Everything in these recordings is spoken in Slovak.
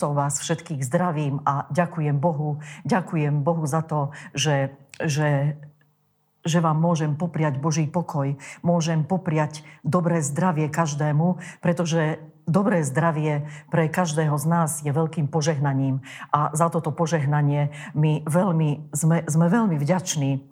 úctou vás všetkých zdravím a ďakujem Bohu. Ďakujem Bohu za to, že, že že vám môžem popriať Boží pokoj, môžem popriať dobré zdravie každému, pretože dobré zdravie pre každého z nás je veľkým požehnaním a za toto požehnanie my veľmi, sme, sme veľmi vďační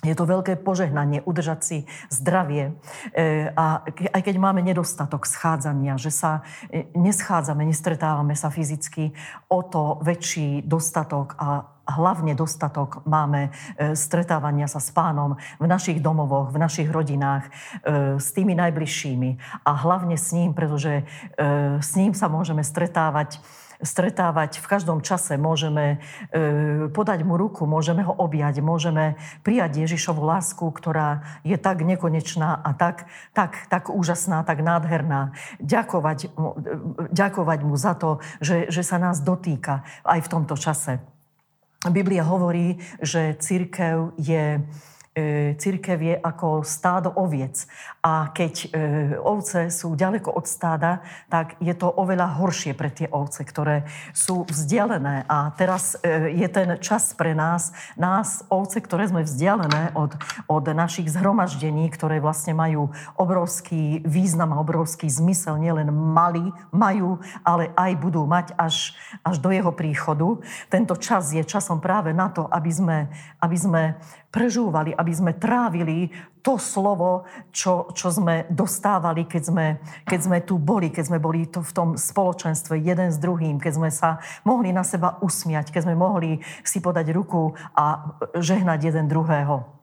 je to veľké požehnanie udržať si zdravie. E, a aj keď máme nedostatok schádzania, že sa e, neschádzame, nestretávame sa fyzicky, o to väčší dostatok a hlavne dostatok máme e, stretávania sa s pánom v našich domovoch, v našich rodinách, s tými najbližšími a hlavne s ním, pretože s ním sa môžeme stretávať stretávať v každom čase, môžeme e, podať mu ruku, môžeme ho objať, môžeme prijať Ježišovu lásku, ktorá je tak nekonečná a tak, tak, tak úžasná, tak nádherná. Ďakovať, ďakovať mu za to, že, že sa nás dotýka aj v tomto čase. Biblia hovorí, že církev je E, církev je ako stádo oviec. A keď e, ovce sú ďaleko od stáda, tak je to oveľa horšie pre tie ovce, ktoré sú vzdialené. A teraz e, je ten čas pre nás, nás, ovce, ktoré sme vzdialené od, od našich zhromaždení, ktoré vlastne majú obrovský význam a obrovský zmysel, nielen mali, majú, ale aj budú mať až, až do jeho príchodu. Tento čas je časom práve na to, aby sme, aby sme prežúvali, aby sme trávili to slovo, čo, čo sme dostávali, keď sme, keď sme tu boli, keď sme boli to v tom spoločenstve jeden s druhým, keď sme sa mohli na seba usmiať, keď sme mohli si podať ruku a žehnať jeden druhého.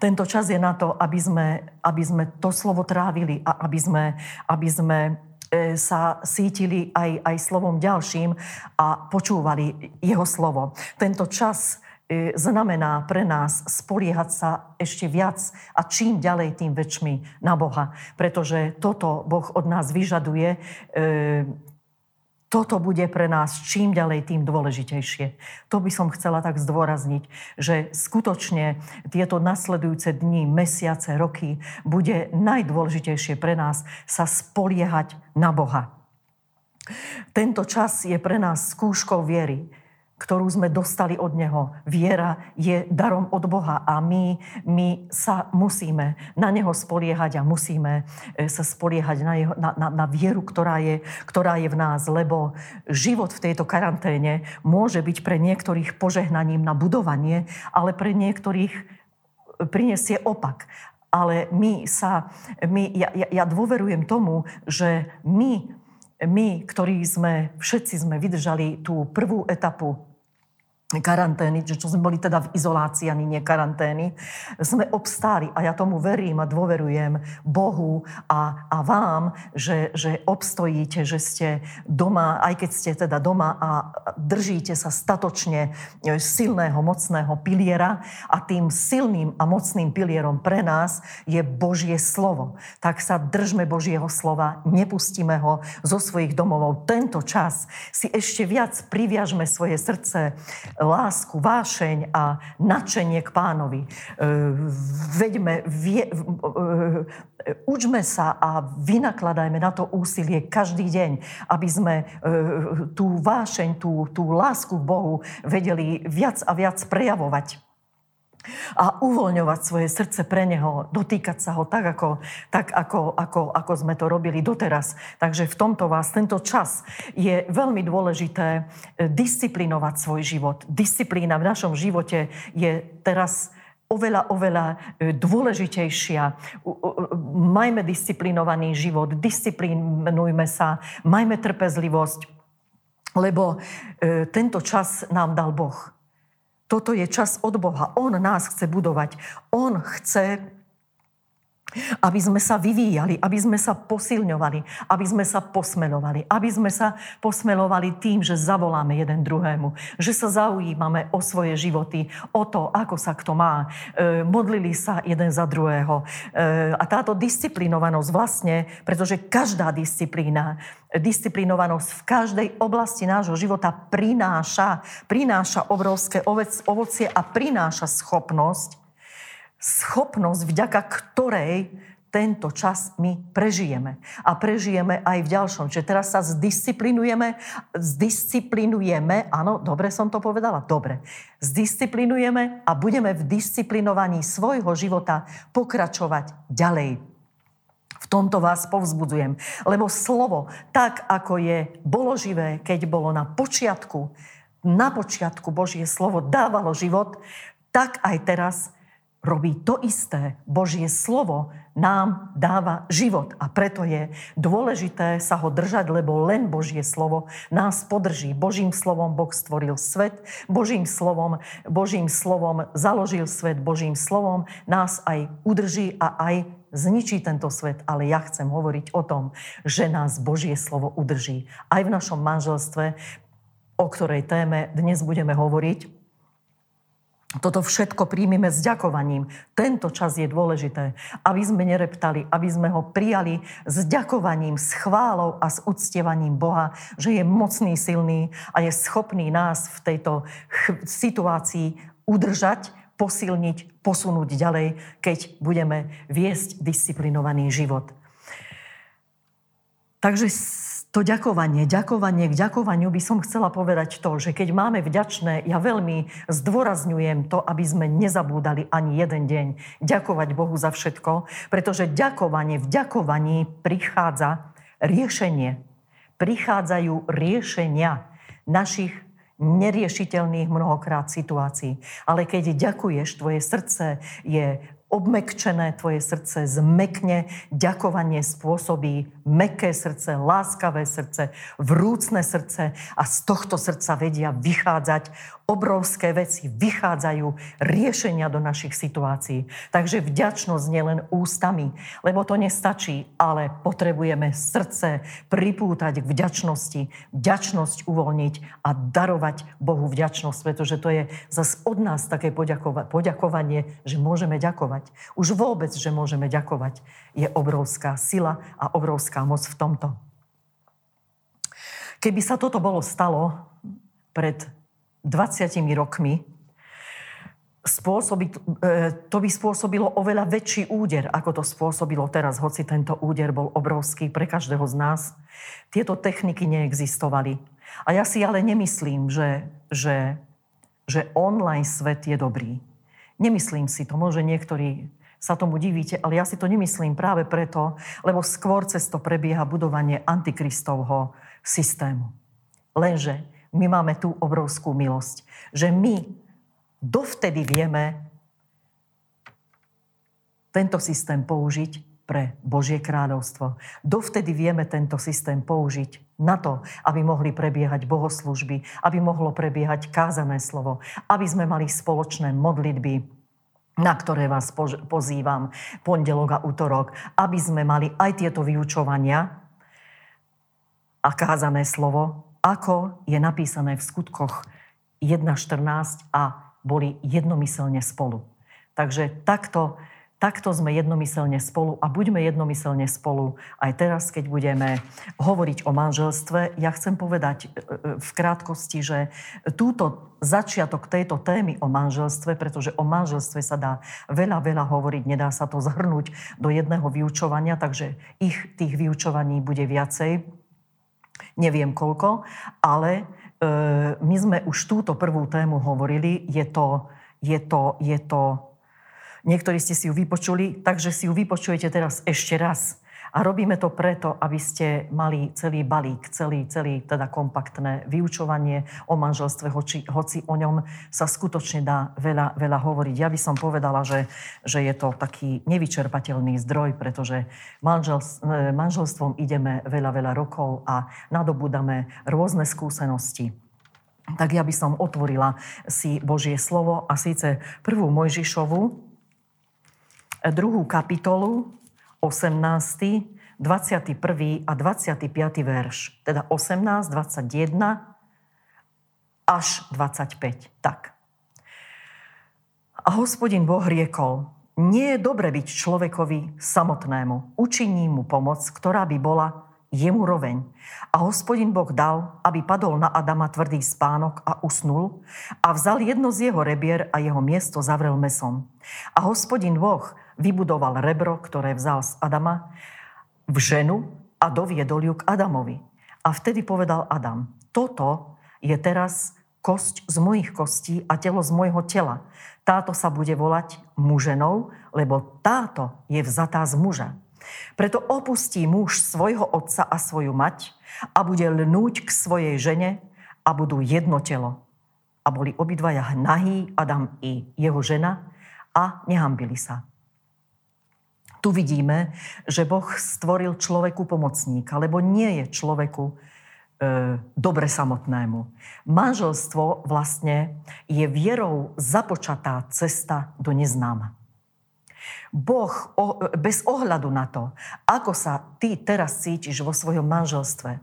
Tento čas je na to, aby sme, aby sme to slovo trávili a aby sme, aby sme e, sa sítili aj, aj slovom ďalším a počúvali jeho slovo. Tento čas znamená pre nás spoliehať sa ešte viac a čím ďalej, tým väčšmi na Boha. Pretože toto Boh od nás vyžaduje. E, toto bude pre nás čím ďalej, tým dôležitejšie. To by som chcela tak zdôrazniť, že skutočne tieto nasledujúce dni, mesiace, roky bude najdôležitejšie pre nás sa spoliehať na Boha. Tento čas je pre nás skúškou viery ktorú sme dostali od Neho. Viera je darom od Boha a my, my sa musíme na Neho spoliehať a musíme e, sa spoliehať na, jeho, na, na, na vieru, ktorá je, ktorá je v nás, lebo život v tejto karanténe môže byť pre niektorých požehnaním na budovanie, ale pre niektorých e, prinesie opak. Ale my sa, my, ja, ja dôverujem tomu, že my, my, ktorí sme, všetci sme vydržali tú prvú etapu karantény, čo sme boli teda v izolácii, ani nie karantény, sme obstáli a ja tomu verím a dôverujem Bohu a, a vám, že, že obstojíte, že ste doma, aj keď ste teda doma a držíte sa statočne silného, mocného piliera a tým silným a mocným pilierom pre nás je Božie slovo. Tak sa držme Božieho slova, nepustíme ho zo svojich domovov. Tento čas si ešte viac priviažme svoje srdce lásku, vášeň a nadšenie k pánovi. E, veďme, vie, e, učme sa a vynakladajme na to úsilie každý deň, aby sme e, tú vášeň, tú, tú lásku k Bohu vedeli viac a viac prejavovať a uvoľňovať svoje srdce pre Neho, dotýkať sa Ho tak, ako, tak ako, ako, ako sme to robili doteraz. Takže v tomto vás, tento čas je veľmi dôležité e, disciplinovať svoj život. Disciplína v našom živote je teraz oveľa, oveľa e, dôležitejšia. Majme disciplinovaný život, disciplinujme sa, majme trpezlivosť, lebo e, tento čas nám dal Boh. Toto je čas od Boha. On nás chce budovať. On chce aby sme sa vyvíjali, aby sme sa posilňovali, aby sme sa posmelovali, aby sme sa posmelovali tým, že zavoláme jeden druhému, že sa zaujímame o svoje životy, o to, ako sa kto má. E, modlili sa jeden za druhého. E, a táto disciplinovanosť vlastne, pretože každá disciplína, disciplinovanosť v každej oblasti nášho života prináša, prináša obrovské ovocie a prináša schopnosť schopnosť, vďaka ktorej tento čas my prežijeme. A prežijeme aj v ďalšom. Čiže teraz sa zdisciplinujeme, zdisciplinujeme, áno, dobre som to povedala? Dobre. Zdisciplinujeme a budeme v disciplinovaní svojho života pokračovať ďalej. V tomto vás povzbudzujem, lebo slovo, tak ako je, bolo živé, keď bolo na počiatku, na počiatku Božie slovo dávalo život, tak aj teraz robí to isté. Božie slovo nám dáva život a preto je dôležité sa ho držať, lebo len Božie slovo nás podrží. Božím slovom Boh stvoril svet, Božím slovom, Božím slovom založil svet, Božím slovom nás aj udrží a aj zničí tento svet, ale ja chcem hovoriť o tom, že nás Božie slovo udrží. Aj v našom manželstve, o ktorej téme dnes budeme hovoriť, toto všetko príjmime s ďakovaním. Tento čas je dôležité, aby sme nereptali, aby sme ho prijali s ďakovaním, s chválou a s uctievaním Boha, že je mocný, silný a je schopný nás v tejto ch- situácii udržať, posilniť, posunúť ďalej, keď budeme viesť disciplinovaný život. Takže to ďakovanie, ďakovanie, k ďakovaniu by som chcela povedať to, že keď máme vďačné, ja veľmi zdôrazňujem to, aby sme nezabúdali ani jeden deň ďakovať Bohu za všetko, pretože ďakovanie, v ďakovaní prichádza riešenie. Prichádzajú riešenia našich neriešiteľných mnohokrát situácií. Ale keď ďakuješ, tvoje srdce je obmekčené tvoje srdce, zmekne, ďakovanie spôsobí meké srdce, láskavé srdce, vrúcne srdce a z tohto srdca vedia vychádzať obrovské veci, vychádzajú riešenia do našich situácií. Takže vďačnosť nielen ústami, lebo to nestačí, ale potrebujeme srdce pripútať k vďačnosti, vďačnosť uvoľniť a darovať Bohu vďačnosť, pretože to je zase od nás také poďakovanie, že môžeme ďakovať. Už vôbec, že môžeme ďakovať, je obrovská sila a obrovská moc v tomto. Keby sa toto bolo stalo pred 20 rokmi, spôsobi, e, to by spôsobilo oveľa väčší úder, ako to spôsobilo teraz, hoci tento úder bol obrovský pre každého z nás. Tieto techniky neexistovali. A ja si ale nemyslím, že, že, že online svet je dobrý. Nemyslím si to. Môže niektorí sa tomu divíte, ale ja si to nemyslím práve preto, lebo skôr cez to prebieha budovanie antikristovho systému. Lenže my máme tú obrovskú milosť, že my dovtedy vieme tento systém použiť pre Božie kráľovstvo. Dovtedy vieme tento systém použiť na to, aby mohli prebiehať bohoslužby, aby mohlo prebiehať kázané slovo, aby sme mali spoločné modlitby, na ktoré vás pozývam pondelok a útorok, aby sme mali aj tieto vyučovania a kázané slovo, ako je napísané v skutkoch 1.14 a boli jednomyselne spolu. Takže takto, takto sme jednomyselne spolu a buďme jednomyselne spolu aj teraz, keď budeme hovoriť o manželstve. Ja chcem povedať e, e, v krátkosti, že túto začiatok tejto témy o manželstve, pretože o manželstve sa dá veľa, veľa hovoriť, nedá sa to zhrnúť do jedného vyučovania, takže ich tých vyučovaní bude viacej neviem koľko, ale e, my sme už túto prvú tému hovorili, je to, je to, je to, niektorí ste si ju vypočuli, takže si ju vypočujete teraz ešte raz. A robíme to preto, aby ste mali celý balík, celý, celý teda kompaktné vyučovanie o manželstve, hoci, hoci o ňom sa skutočne dá veľa, veľa hovoriť. Ja by som povedala, že, že je to taký nevyčerpateľný zdroj, pretože manžel, e, manželstvom ideme veľa, veľa rokov a nadobúdame rôzne skúsenosti tak ja by som otvorila si Božie slovo a síce prvú Mojžišovu, druhú kapitolu, 18., 21. a 25. verš. Teda 18, 21 až 25. Tak. A hospodin Boh riekol, nie je dobre byť človekovi samotnému. Učiní mu pomoc, ktorá by bola jemu roveň. A hospodin Boh dal, aby padol na Adama tvrdý spánok a usnul a vzal jedno z jeho rebier a jeho miesto zavrel mesom. A hospodin Boh vybudoval rebro, ktoré vzal z Adama, v ženu a doviedol ju k Adamovi. A vtedy povedal Adam, toto je teraz kosť z mojich kostí a telo z môjho tela. Táto sa bude volať muženou, lebo táto je vzatá z muža. Preto opustí muž svojho otca a svoju mať a bude lnúť k svojej žene a budú jedno telo. A boli obidvaja nahý, Adam i jeho žena, a nehambili sa. Tu vidíme, že Boh stvoril človeku pomocníka, lebo nie je človeku e, dobre samotnému. Manželstvo vlastne je vierou započatá cesta do neznáma. Boh o, bez ohľadu na to, ako sa ty teraz cítiš vo svojom manželstve,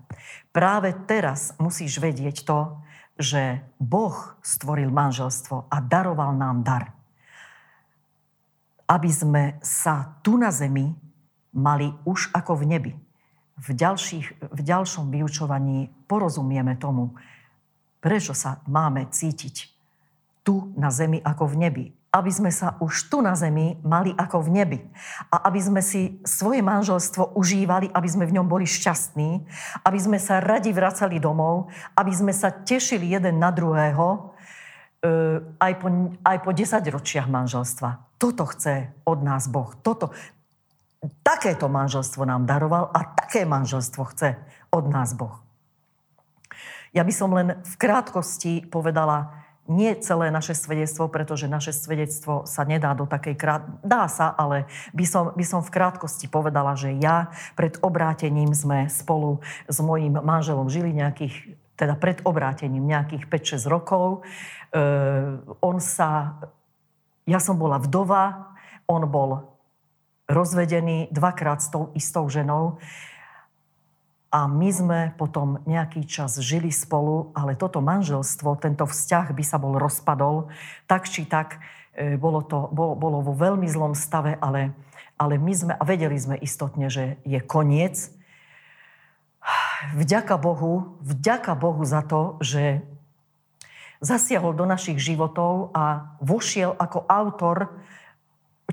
práve teraz musíš vedieť to, že Boh stvoril manželstvo a daroval nám dar aby sme sa tu na zemi mali už ako v nebi. V, ďalších, v ďalšom vyučovaní porozumieme tomu, prečo sa máme cítiť tu na zemi ako v nebi. Aby sme sa už tu na zemi mali ako v nebi. A aby sme si svoje manželstvo užívali, aby sme v ňom boli šťastní, aby sme sa radi vracali domov, aby sme sa tešili jeden na druhého, e, aj po, aj po 10 ročiach manželstva. Toto chce od nás Boh. Toto, takéto manželstvo nám daroval a také manželstvo chce od nás Boh. Ja by som len v krátkosti povedala nie celé naše svedectvo, pretože naše svedectvo sa nedá do takej krát... Dá sa, ale by som, by som v krátkosti povedala, že ja pred obrátením sme spolu s mojím manželom žili nejakých, teda pred obrátením nejakých 5-6 rokov. E, on sa ja som bola vdova, on bol rozvedený dvakrát s tou istou ženou. A my sme potom nejaký čas žili spolu, ale toto manželstvo, tento vzťah by sa bol rozpadol. Tak či tak, e, bolo to bolo, bolo vo veľmi zlom stave, ale, ale my sme, a vedeli sme istotne, že je koniec. Vďaka Bohu, vďaka Bohu za to, že zasiahol do našich životov a vošiel ako autor,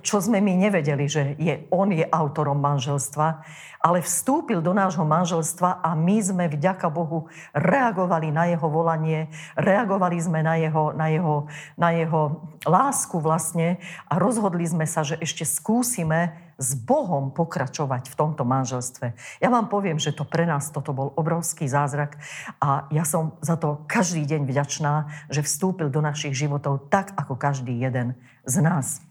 čo sme my nevedeli, že je, on je autorom manželstva, ale vstúpil do nášho manželstva a my sme vďaka Bohu reagovali na jeho volanie, reagovali sme na jeho, na jeho, na jeho lásku vlastne a rozhodli sme sa, že ešte skúsime s Bohom pokračovať v tomto manželstve. Ja vám poviem, že to pre nás toto bol obrovský zázrak a ja som za to každý deň vďačná, že vstúpil do našich životov tak, ako každý jeden z nás.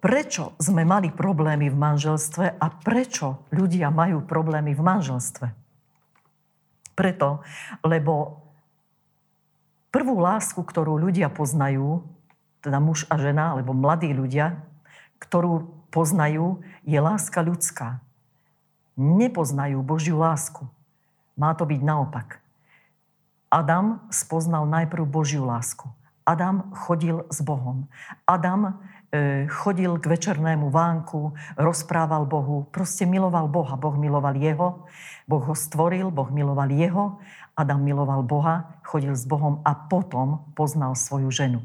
Prečo sme mali problémy v manželstve a prečo ľudia majú problémy v manželstve? Preto, lebo prvú lásku, ktorú ľudia poznajú, teda muž a žena, alebo mladí ľudia, ktorú poznajú, je láska ľudská. Nepoznajú Božiu lásku. Má to byť naopak. Adam spoznal najprv Božiu lásku. Adam chodil s Bohom. Adam chodil k večernému vánku, rozprával Bohu, proste miloval Boha. Boh miloval jeho, Boh ho stvoril, Boh miloval jeho, Adam miloval Boha, chodil s Bohom a potom poznal svoju ženu.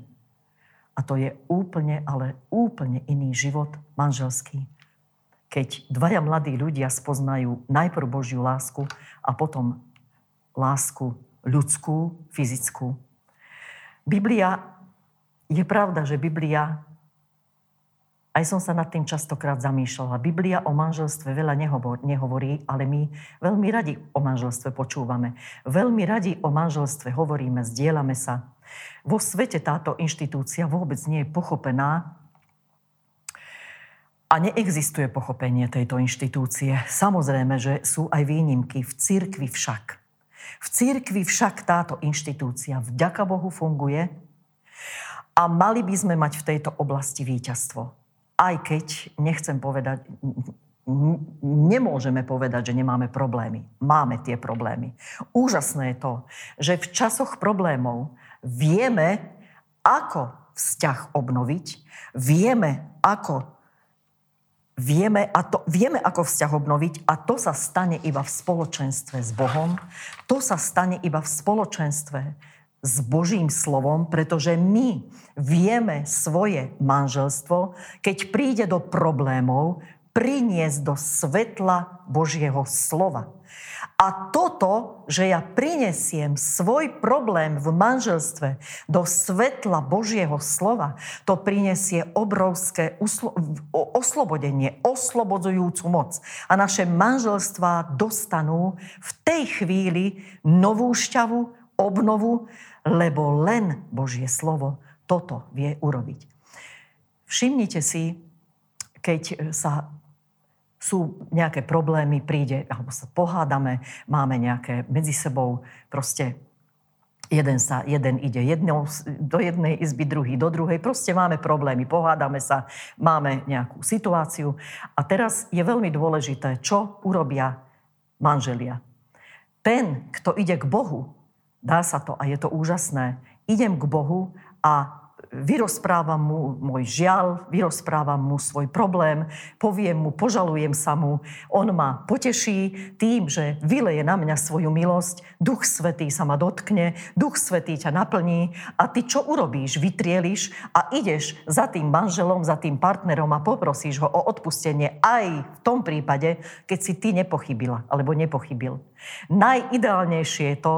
A to je úplne, ale úplne iný život manželský. Keď dvaja mladí ľudia spoznajú najprv Božiu lásku a potom lásku ľudskú, fyzickú. Biblia, je pravda, že Biblia, aj som sa nad tým častokrát zamýšľala, Biblia o manželstve veľa nehovorí, ale my veľmi radi o manželstve počúvame. Veľmi radi o manželstve hovoríme, zdieľame sa. Vo svete táto inštitúcia vôbec nie je pochopená a neexistuje pochopenie tejto inštitúcie. Samozrejme, že sú aj výnimky. V cirkvi však. V cirkvi však táto inštitúcia vďaka Bohu funguje a mali by sme mať v tejto oblasti víťazstvo. Aj keď, nechcem povedať, nemôžeme povedať, že nemáme problémy. Máme tie problémy. Úžasné je to, že v časoch problémov vieme, ako vzťah obnoviť, vieme, ako Vieme, a to, vieme, ako vzťah obnoviť a to sa stane iba v spoločenstve s Bohom, to sa stane iba v spoločenstve s Božím slovom, pretože my vieme svoje manželstvo, keď príde do problémov, priniesť do svetla Božieho slova. A toto, že ja prinesiem svoj problém v manželstve do svetla Božieho slova, to prinesie obrovské uslo- oslobodenie, oslobodzujúcu moc. A naše manželstvá dostanú v tej chvíli novú šťavu, obnovu, lebo len Božie slovo toto vie urobiť. Všimnite si, keď sa sú nejaké problémy, príde, alebo sa pohádame, máme nejaké medzi sebou proste jeden, sa, jeden ide jednou, do jednej izby, druhý do druhej. Proste máme problémy, pohádame sa, máme nejakú situáciu. A teraz je veľmi dôležité, čo urobia manželia. Ten, kto ide k Bohu, dá sa to a je to úžasné, idem k Bohu a vyrozprávam mu môj žiaľ, vyrozprávam mu svoj problém, poviem mu, požalujem sa mu. On ma poteší tým, že vyleje na mňa svoju milosť, Duch Svetý sa ma dotkne, Duch Svetý ťa naplní a ty čo urobíš? Vytrieliš a ideš za tým manželom, za tým partnerom a poprosíš ho o odpustenie aj v tom prípade, keď si ty nepochybila alebo nepochybil. Najideálnejšie je to,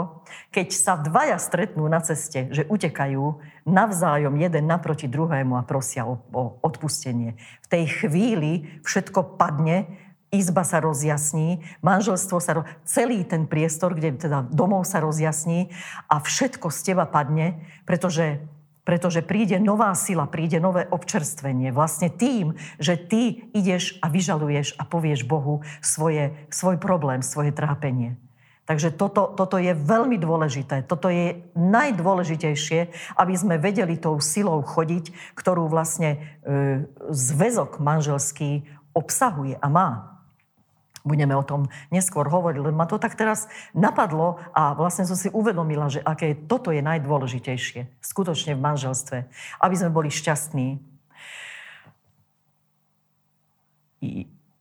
keď sa dvaja stretnú na ceste, že utekajú navzájom jeden naproti druhému a prosia o, o odpustenie. V tej chvíli všetko padne, izba sa rozjasní, manželstvo sa celý ten priestor, kde teda domov sa rozjasní a všetko z teba padne, pretože pretože príde nová sila, príde nové občerstvenie. Vlastne tým, že ty ideš a vyžaluješ a povieš Bohu svoje, svoj problém, svoje trápenie. Takže toto, toto je veľmi dôležité. Toto je najdôležitejšie, aby sme vedeli tou silou chodiť, ktorú vlastne e, zväzok manželský obsahuje a má. Budeme o tom neskôr hovoriť, len ma to tak teraz napadlo a vlastne som si uvedomila, že aké toto je najdôležitejšie skutočne v manželstve, aby sme boli šťastní.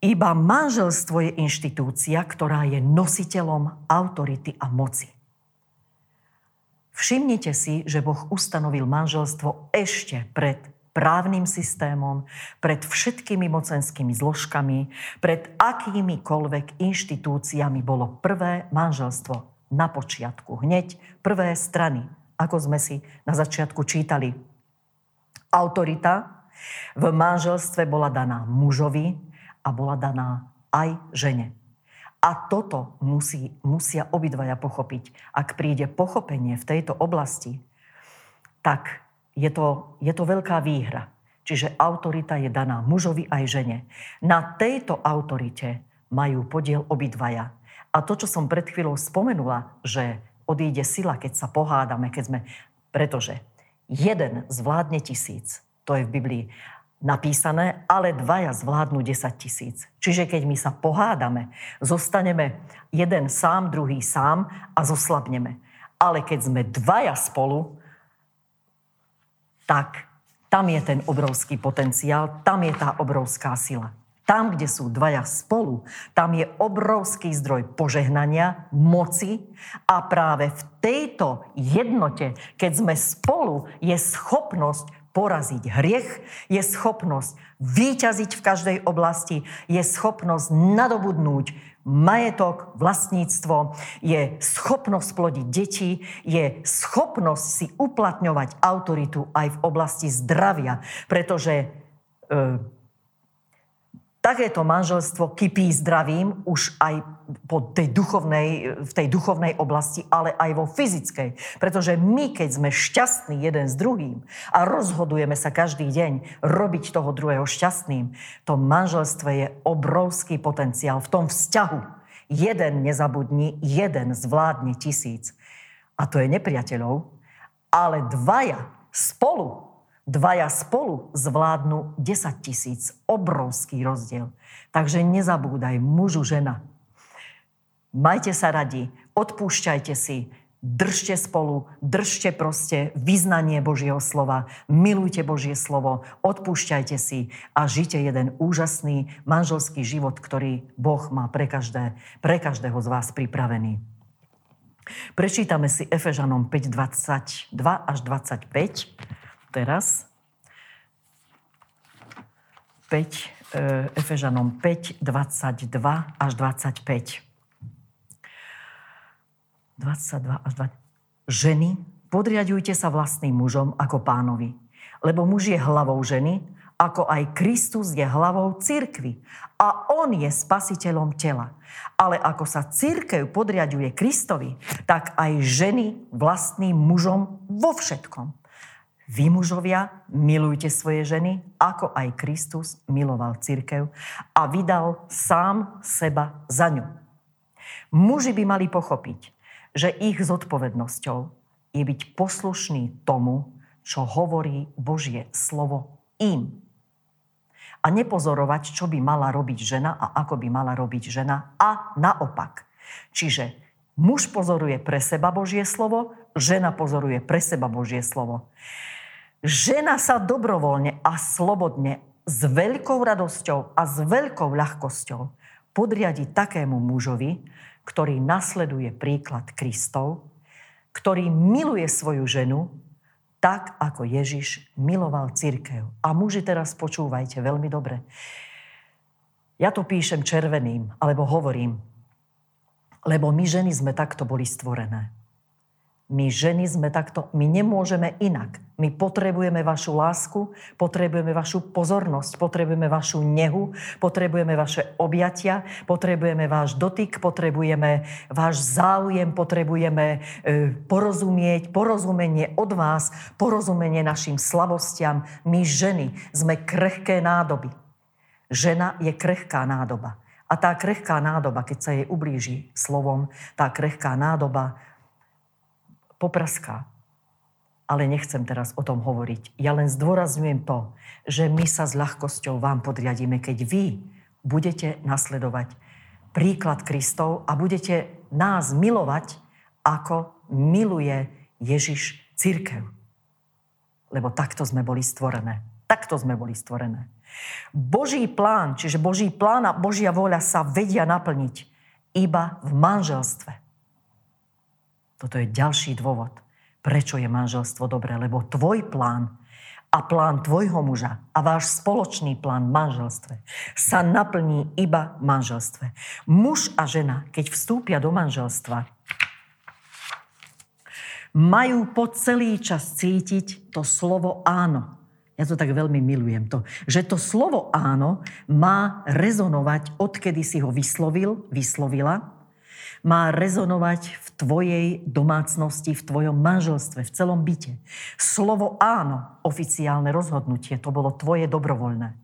Iba manželstvo je inštitúcia, ktorá je nositeľom autority a moci. Všimnite si, že Boh ustanovil manželstvo ešte pred právnym systémom, pred všetkými mocenskými zložkami, pred akýmikoľvek inštitúciami bolo prvé manželstvo na počiatku. Hneď prvé strany, ako sme si na začiatku čítali. Autorita v manželstve bola daná mužovi a bola daná aj žene. A toto musí, musia obidvaja pochopiť. Ak príde pochopenie v tejto oblasti, tak je to, je to veľká výhra. Čiže autorita je daná mužovi aj žene. Na tejto autorite majú podiel obidvaja. A to, čo som pred chvíľou spomenula, že odíde sila, keď sa pohádame, keď sme... Pretože jeden zvládne tisíc, to je v Biblii napísané, ale dvaja zvládnu 10 tisíc. Čiže keď my sa pohádame, zostaneme jeden sám, druhý sám a zoslabneme. Ale keď sme dvaja spolu, tak tam je ten obrovský potenciál, tam je tá obrovská sila. Tam, kde sú dvaja spolu, tam je obrovský zdroj požehnania, moci a práve v tejto jednote, keď sme spolu, je schopnosť poraziť hriech, je schopnosť výťaziť v každej oblasti, je schopnosť nadobudnúť majetok, vlastníctvo, je schopnosť plodiť deti, je schopnosť si uplatňovať autoritu aj v oblasti zdravia, pretože e, takéto manželstvo kypí zdravím už aj po tej duchovnej, v tej duchovnej oblasti, ale aj vo fyzickej. Pretože my, keď sme šťastní jeden s druhým a rozhodujeme sa každý deň robiť toho druhého šťastným, to manželstvo je obrovský potenciál v tom vzťahu. Jeden nezabudni, jeden zvládne tisíc. A to je nepriateľov, ale dvaja spolu Dvaja spolu zvládnu 10 tisíc. Obrovský rozdiel. Takže nezabúdaj, mužu, žena. Majte sa radi, odpúšťajte si, držte spolu, držte proste vyznanie Božieho slova, milujte Božie slovo, odpúšťajte si a žite jeden úžasný manželský život, ktorý Boh má pre, každé, pre každého z vás pripravený. Prečítame si Efežanom 5, 22 až 25. Teraz. 5, e, Efežanom 5, 22 až 25. 22 až 20. Ženy, podriadujte sa vlastným mužom ako pánovi, lebo muž je hlavou ženy, ako aj Kristus je hlavou cirkvy a on je spasiteľom tela. Ale ako sa církev podriaduje Kristovi, tak aj ženy vlastným mužom vo všetkom. Vy mužovia, milujte svoje ženy, ako aj Kristus miloval církev a vydal sám seba za ňu. Muži by mali pochopiť, že ich zodpovednosťou je byť poslušný tomu, čo hovorí Božie slovo im a nepozorovať, čo by mala robiť žena a ako by mala robiť žena a naopak. Čiže muž pozoruje pre seba Božie slovo, žena pozoruje pre seba Božie slovo. Žena sa dobrovoľne a slobodne s veľkou radosťou a s veľkou ľahkosťou podriadi takému mužovi, ktorý nasleduje príklad Kristov, ktorý miluje svoju ženu tak ako Ježiš miloval církev. A muži teraz počúvajte veľmi dobre. Ja to píšem červeným, alebo hovorím, lebo my ženy sme takto boli stvorené. My ženy sme takto, my nemôžeme inak. My potrebujeme vašu lásku, potrebujeme vašu pozornosť, potrebujeme vašu nehu, potrebujeme vaše objatia, potrebujeme váš dotyk, potrebujeme váš záujem, potrebujeme e, porozumieť, porozumenie od vás, porozumenie našim slabostiam. My ženy sme krehké nádoby. Žena je krehká nádoba. A tá krehká nádoba, keď sa jej ublíži slovom, tá krehká nádoba popraská. Ale nechcem teraz o tom hovoriť. Ja len zdôrazňujem to, že my sa s ľahkosťou vám podriadíme, keď vy budete nasledovať príklad Kristov a budete nás milovať, ako miluje Ježiš církev. Lebo takto sme boli stvorené. Takto sme boli stvorené. Boží plán, čiže Boží plán a Božia vôľa sa vedia naplniť iba v manželstve. Toto je ďalší dôvod, prečo je manželstvo dobré, lebo tvoj plán a plán tvojho muža a váš spoločný plán v manželstve sa naplní iba v manželstve. Muž a žena, keď vstúpia do manželstva, majú po celý čas cítiť to slovo áno. Ja to tak veľmi milujem to, že to slovo áno má rezonovať, odkedy si ho vyslovil, vyslovila má rezonovať v tvojej domácnosti, v tvojom manželstve, v celom byte. Slovo áno, oficiálne rozhodnutie, to bolo tvoje dobrovoľné.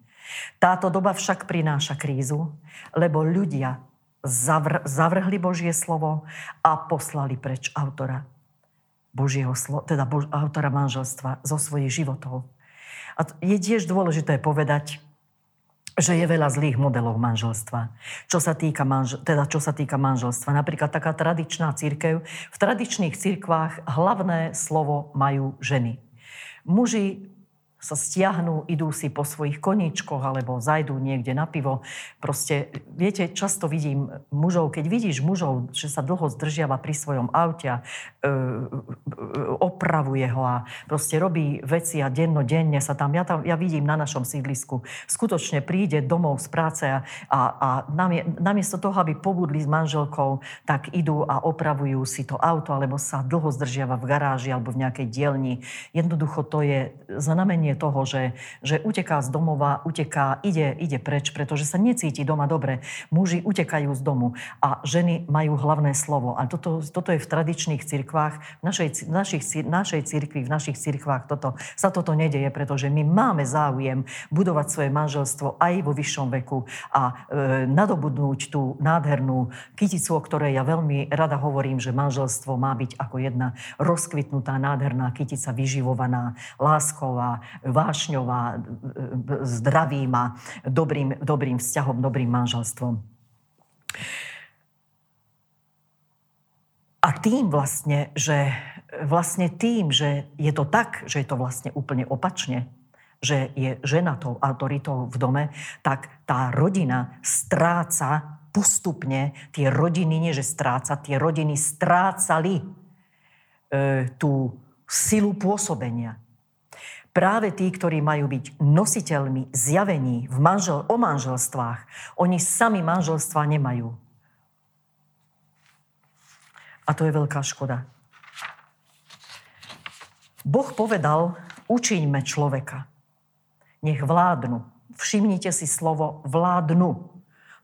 Táto doba však prináša krízu, lebo ľudia zavr- zavrhli Božie slovo a poslali preč autora Božieho slo- teda Bož- autora manželstva zo svojich životov. A je tiež dôležité povedať, že je veľa zlých modelov manželstva. Čo sa týka, manžel, teda čo sa týka manželstva. Napríklad taká tradičná církev. V tradičných církvách hlavné slovo majú ženy. Muži sa stiahnu, idú si po svojich koníčkoch alebo zajdú niekde na pivo. Proste, viete, často vidím mužov, keď vidíš mužov, že sa dlho zdržiava pri svojom aute e, e, opravuje ho a proste robí veci a denno, denne sa tam, ja, tam, ja vidím na našom sídlisku, skutočne príde domov z práce a, a, a namie, namiesto toho, aby pobudli s manželkou, tak idú a opravujú si to auto alebo sa dlho zdržiava v garáži alebo v nejakej dielni. Jednoducho to je znamenie znamenie toho, že, že uteká z domova, uteká, ide, ide preč, pretože sa necíti doma dobre. Muži utekajú z domu a ženy majú hlavné slovo. A toto, toto je v tradičných cirkvách, v našej, v našich, našej cirkvi, v našich cirkvách toto, sa toto nedeje, pretože my máme záujem budovať svoje manželstvo aj vo vyššom veku a e, nadobudnúť tú nádhernú kyticu, o ktorej ja veľmi rada hovorím, že manželstvo má byť ako jedna rozkvitnutá, nádherná kytica, vyživovaná, lásková, vášňová, zdravým a dobrým, dobrým vzťahom, dobrým manželstvom. A tým vlastne, že vlastne tým, že je to tak, že je to vlastne úplne opačne, že je žena tou autoritou v dome, tak tá rodina stráca postupne tie rodiny, nie že stráca, tie rodiny strácali e, tú silu pôsobenia. Práve tí, ktorí majú byť nositeľmi zjavení v manžel, o manželstvách, oni sami manželstva nemajú. A to je veľká škoda. Boh povedal, učiňme človeka. Nech vládnu. Všimnite si slovo vládnu.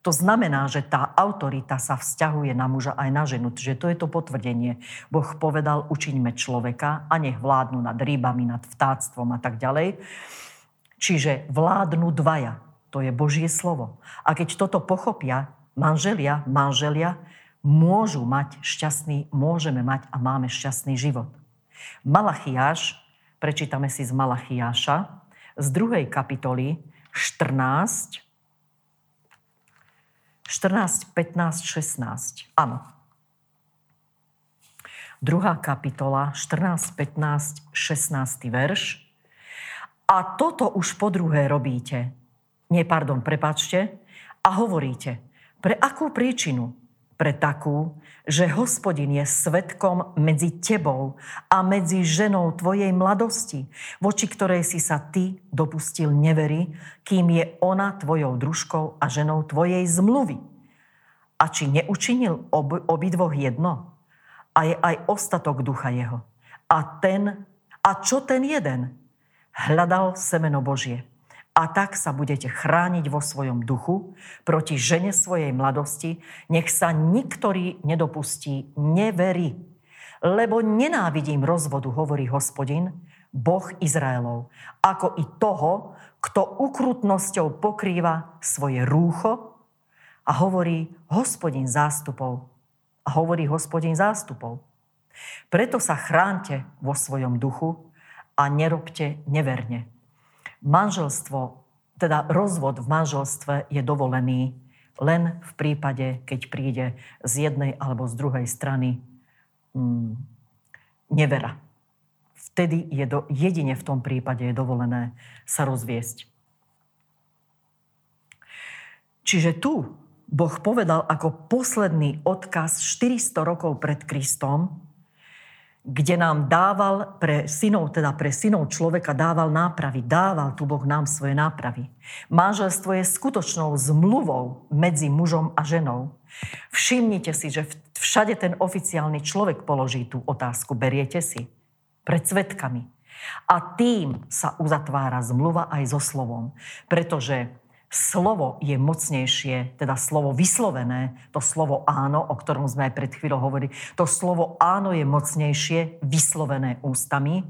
To znamená, že tá autorita sa vzťahuje na muža aj na ženu. Čiže to je to potvrdenie. Boh povedal, učiňme človeka a nech vládnu nad rybami, nad vtáctvom a tak ďalej. Čiže vládnu dvaja. To je Božie slovo. A keď toto pochopia, manželia, manželia, môžu mať šťastný, môžeme mať a máme šťastný život. Malachiáš, prečítame si z Malachiáša, z druhej kapitoly 14, 14, 15, 16. Áno. Druhá kapitola, 14, 15, 16. verš. A toto už po druhé robíte. Nie, pardon, prepačte. A hovoríte, pre akú príčinu? Pre takú, že hospodin je svetkom medzi tebou a medzi ženou tvojej mladosti, voči ktorej si sa ty dopustil nevery, kým je ona tvojou družkou a ženou tvojej zmluvy. A či neučinil ob, obidvoch jedno? A je aj ostatok ducha jeho. A ten, a čo ten jeden? Hľadal semeno Božie a tak sa budete chrániť vo svojom duchu proti žene svojej mladosti. Nech sa niktorý nedopustí neverí. Lebo nenávidím rozvodu, hovorí hospodin, Boh Izraelov, ako i toho, kto ukrutnosťou pokrýva svoje rúcho a hovorí hospodin zástupov. A hovorí hospodin zástupov. Preto sa chránte vo svojom duchu a nerobte neverne Manželstvo, teda rozvod v manželstve je dovolený len v prípade, keď príde z jednej alebo z druhej strany mm, nevera. Vtedy je do, jedine v tom prípade je dovolené sa rozviesť. Čiže tu Boh povedal ako posledný odkaz 400 rokov pred Kristom, kde nám dával pre synov, teda pre synov človeka dával nápravy. Dával tu Boh nám svoje nápravy. Manželstvo je skutočnou zmluvou medzi mužom a ženou. Všimnite si, že všade ten oficiálny človek položí tú otázku. Beriete si? Pred svetkami. A tým sa uzatvára zmluva aj so slovom. Pretože slovo je mocnejšie, teda slovo vyslovené, to slovo áno, o ktorom sme aj pred chvíľou hovorili, to slovo áno je mocnejšie vyslovené ústami,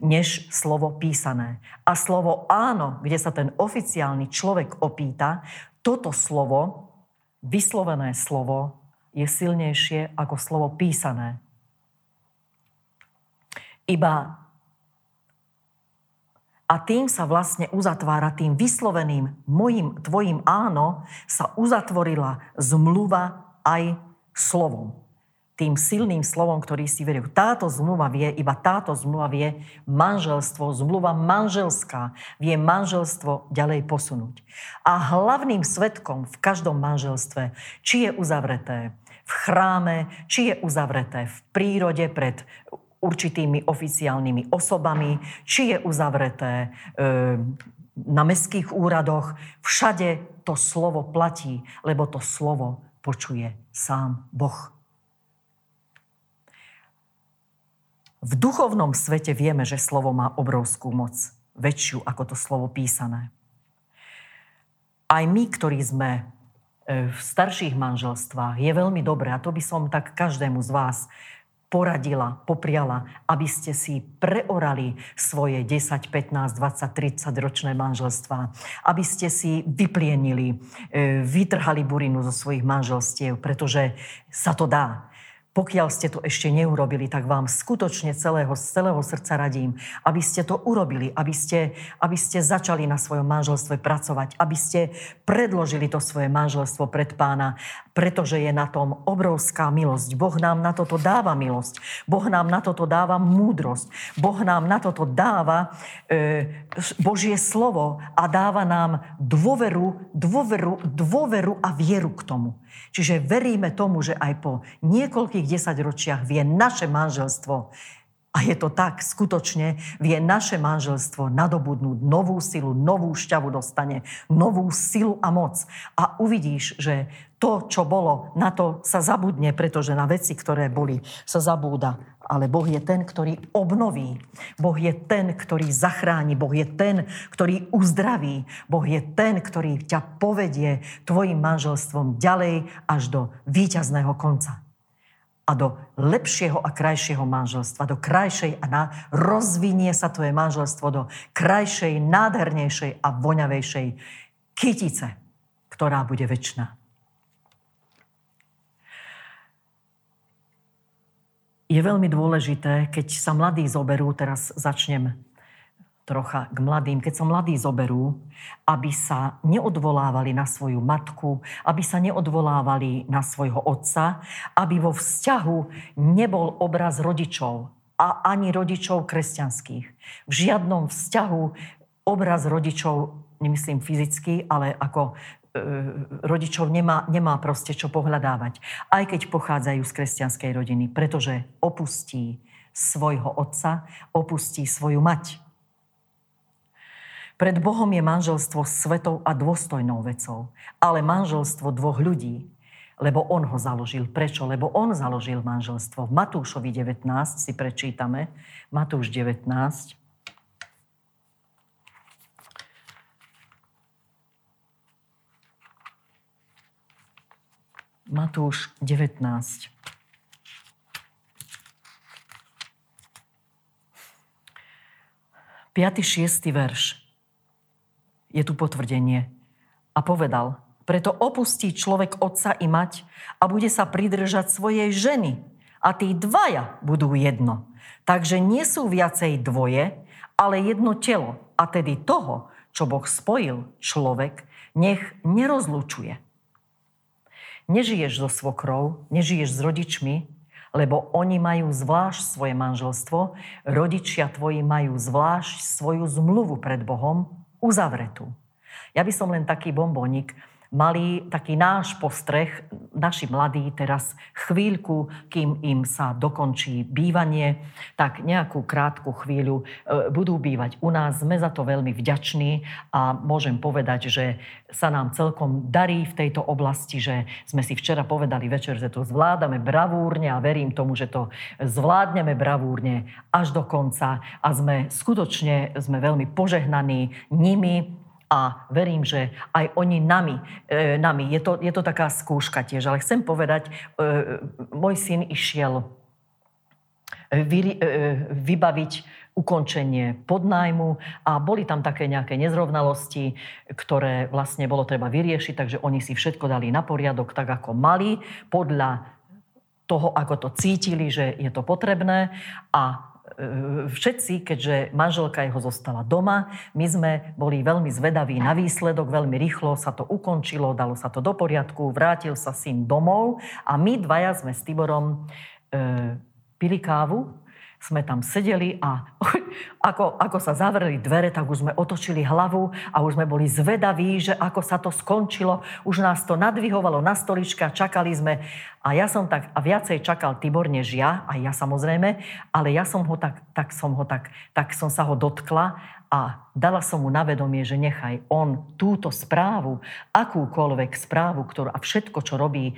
než slovo písané. A slovo áno, kde sa ten oficiálny človek opýta, toto slovo, vyslovené slovo, je silnejšie ako slovo písané. Iba a tým sa vlastne uzatvára, tým vysloveným mojim, tvojim áno, sa uzatvorila zmluva aj slovom. Tým silným slovom, ktorý si veril. Táto zmluva vie, iba táto zmluva vie manželstvo, zmluva manželská vie manželstvo ďalej posunúť. A hlavným svetkom v každom manželstve, či je uzavreté v chráme, či je uzavreté v prírode pred určitými oficiálnymi osobami, či je uzavreté e, na mestských úradoch. Všade to slovo platí, lebo to slovo počuje sám Boh. V duchovnom svete vieme, že slovo má obrovskú moc, väčšiu ako to slovo písané. Aj my, ktorí sme e, v starších manželstvách, je veľmi dobré, a to by som tak každému z vás poradila, popriala, aby ste si preorali svoje 10, 15, 20, 30 ročné manželstva, aby ste si vyplienili, e, vytrhali burinu zo svojich manželstiev, pretože sa to dá. Pokiaľ ste to ešte neurobili, tak vám skutočne celého, z celého srdca radím, aby ste to urobili, aby ste, aby ste začali na svojom manželstve pracovať, aby ste predložili to svoje manželstvo pred pána, pretože je na tom obrovská milosť. Boh nám na toto dáva milosť. Boh nám na toto dáva múdrosť. Boh nám na toto dáva e, Božie slovo a dáva nám dôveru, dôveru, dôveru a vieru k tomu. Čiže veríme tomu, že aj po niekoľkých desaťročiach vie naše manželstvo a je to tak, skutočne vie naše manželstvo nadobudnúť novú silu, novú šťavu dostane, novú silu a moc. A uvidíš, že to, čo bolo, na to sa zabudne, pretože na veci, ktoré boli, sa zabúda. Ale Boh je ten, ktorý obnoví. Boh je ten, ktorý zachráni. Boh je ten, ktorý uzdraví. Boh je ten, ktorý ťa povedie tvojim manželstvom ďalej až do víťazného konca a do lepšieho a krajšieho manželstva, do krajšej a na, rozvinie sa tvoje manželstvo do krajšej, nádhernejšej a voňavejšej kytice, ktorá bude väčšina. Je veľmi dôležité, keď sa mladí zoberú, teraz začnem trocha k mladým, keď sa mladí zoberú, aby sa neodvolávali na svoju matku, aby sa neodvolávali na svojho otca, aby vo vzťahu nebol obraz rodičov a ani rodičov kresťanských. V žiadnom vzťahu obraz rodičov, nemyslím fyzicky, ale ako e, rodičov nemá, nemá proste čo pohľadávať. Aj keď pochádzajú z kresťanskej rodiny, pretože opustí svojho otca, opustí svoju mať. Pred Bohom je manželstvo svetou a dôstojnou vecou, ale manželstvo dvoch ľudí, lebo on ho založil. Prečo? Lebo on založil manželstvo. V Matúšovi 19 si prečítame. Matúš 19. Matúš 19. 5. 6. verš je tu potvrdenie. A povedal, preto opustí človek otca i mať a bude sa pridržať svojej ženy. A tí dvaja budú jedno. Takže nie sú viacej dvoje, ale jedno telo. A tedy toho, čo Boh spojil, človek, nech nerozlučuje. Nežiješ so svokrou, nežiješ s rodičmi, lebo oni majú zvlášť svoje manželstvo, rodičia tvoji majú zvlášť svoju zmluvu pred Bohom uzavretú. Ja by som len taký bombónik, mali taký náš postreh, naši mladí teraz chvíľku, kým im sa dokončí bývanie, tak nejakú krátku chvíľu e, budú bývať u nás. Sme za to veľmi vďační a môžem povedať, že sa nám celkom darí v tejto oblasti, že sme si včera povedali večer, že to zvládame bravúrne a verím tomu, že to zvládneme bravúrne až do konca a sme skutočne sme veľmi požehnaní nimi, a verím, že aj oni nami, e, nami. Je, to, je to taká skúška tiež, ale chcem povedať, e, môj syn išiel e, vy, e, vybaviť ukončenie podnájmu a boli tam také nejaké nezrovnalosti, ktoré vlastne bolo treba vyriešiť, takže oni si všetko dali na poriadok tak, ako mali, podľa toho, ako to cítili, že je to potrebné a všetci, keďže manželka jeho zostala doma, my sme boli veľmi zvedaví na výsledok, veľmi rýchlo sa to ukončilo, dalo sa to do poriadku, vrátil sa syn domov a my dvaja sme s Tiborom e, pili kávu sme tam sedeli a ako, ako sa zavreli dvere, tak už sme otočili hlavu a už sme boli zvedaví, že ako sa to skončilo. Už nás to nadvihovalo na stolička, čakali sme. A ja som tak, a viacej čakal Tibor než ja, aj ja samozrejme, ale ja som ho tak, tak som ho tak, tak som sa ho dotkla a dala som mu na vedomie, že nechaj on túto správu, akúkoľvek správu, ktorú, a všetko, čo robí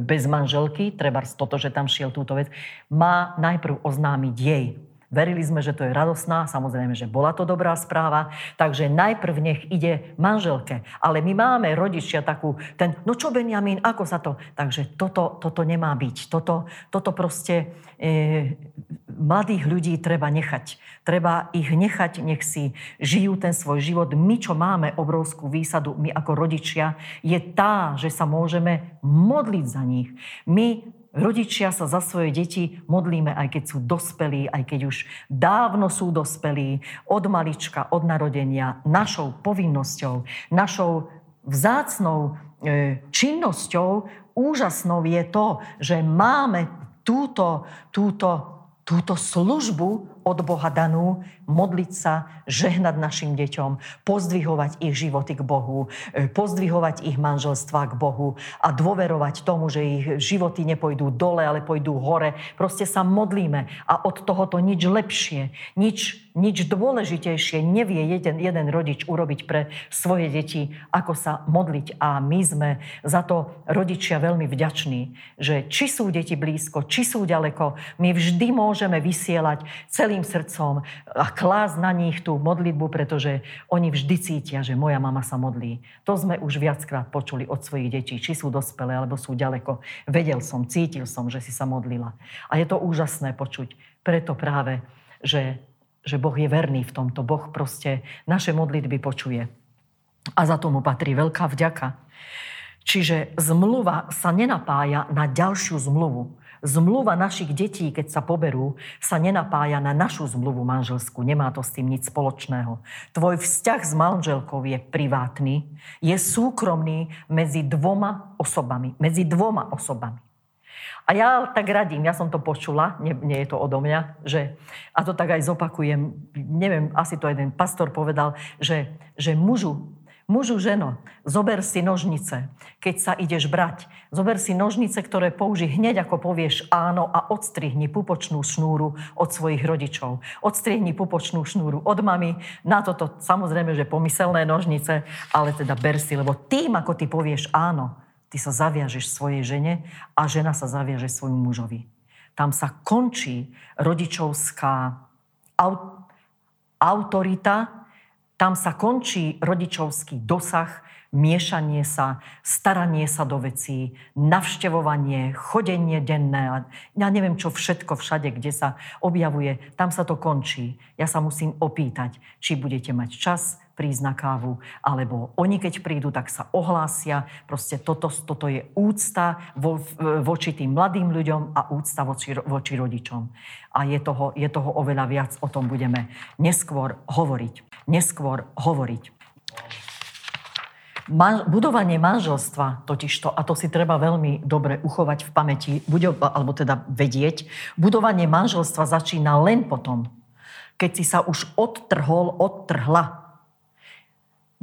bez manželky, treba toto, že tam šiel túto vec, má najprv oznámiť jej. Verili sme, že to je radosná, samozrejme, že bola to dobrá správa, takže najprv nech ide manželke. Ale my máme rodičia takú, ten, no čo Benjamín, ako sa to... Takže toto, toto nemá byť. Toto, toto proste e, mladých ľudí treba nechať. Treba ich nechať, nech si žijú ten svoj život. My, čo máme obrovskú výsadu, my ako rodičia, je tá, že sa môžeme modliť za nich. My rodičia sa za svoje deti modlíme, aj keď sú dospelí, aj keď už dávno sú dospelí, od malička, od narodenia, našou povinnosťou, našou vzácnou e, činnosťou, úžasnou je to, že máme túto, túto, túto službu od Boha danú, modliť sa, žehnať našim deťom, pozdvihovať ich životy k Bohu, e, pozdvihovať ich manželstva k Bohu a dôverovať tomu, že ich životy nepôjdu dole, ale pôjdu hore. Proste sa modlíme a od tohoto nič lepšie, nič, nič dôležitejšie nevie jeden, jeden rodič urobiť pre svoje deti, ako sa modliť. A my sme za to rodičia veľmi vďační, že či sú deti blízko, či sú ďaleko, my vždy môžeme vysielať celý celým srdcom a klásť na nich tú modlitbu, pretože oni vždy cítia, že moja mama sa modlí. To sme už viackrát počuli od svojich detí, či sú dospelé, alebo sú ďaleko. Vedel som, cítil som, že si sa modlila. A je to úžasné počuť. Preto práve, že, že Boh je verný v tomto. Boh proste naše modlitby počuje. A za tomu patrí veľká vďaka. Čiže zmluva sa nenapája na ďalšiu zmluvu. Zmluva našich detí, keď sa poberú, sa nenapája na našu zmluvu manželskú. Nemá to s tým nič spoločného. Tvoj vzťah s manželkou je privátny, je súkromný medzi dvoma osobami. Medzi dvoma osobami. A ja tak radím, ja som to počula, nie, nie je to odo mňa, že, a to tak aj zopakujem, neviem, asi to jeden pastor povedal, že, že mužu Mužu, ženo, zober si nožnice, keď sa ideš brať. Zober si nožnice, ktoré použij hneď, ako povieš áno a odstrihni pupočnú šnúru od svojich rodičov. Odstrihni pupočnú šnúru od mamy. Na toto samozrejme, že pomyselné nožnice, ale teda ber si, lebo tým, ako ty povieš áno, ty sa zaviažeš svojej žene a žena sa zaviaže svojmu mužovi. Tam sa končí rodičovská autorita, tam sa končí rodičovský dosah, miešanie sa, staranie sa do vecí, navštevovanie, chodenie denné. Ja neviem, čo všetko všade, kde sa objavuje, tam sa to končí. Ja sa musím opýtať, či budete mať čas, prísť na kávu, alebo oni keď prídu, tak sa ohlásia. Proste toto, toto je úcta vo, voči tým mladým ľuďom a úcta voči, voči rodičom. A je toho, je toho oveľa viac, o tom budeme neskôr hovoriť. Neskôr hovoriť. Man, budovanie manželstva totižto, a to si treba veľmi dobre uchovať v pamäti, bude, alebo teda vedieť, budovanie manželstva začína len potom, keď si sa už odtrhol, odtrhla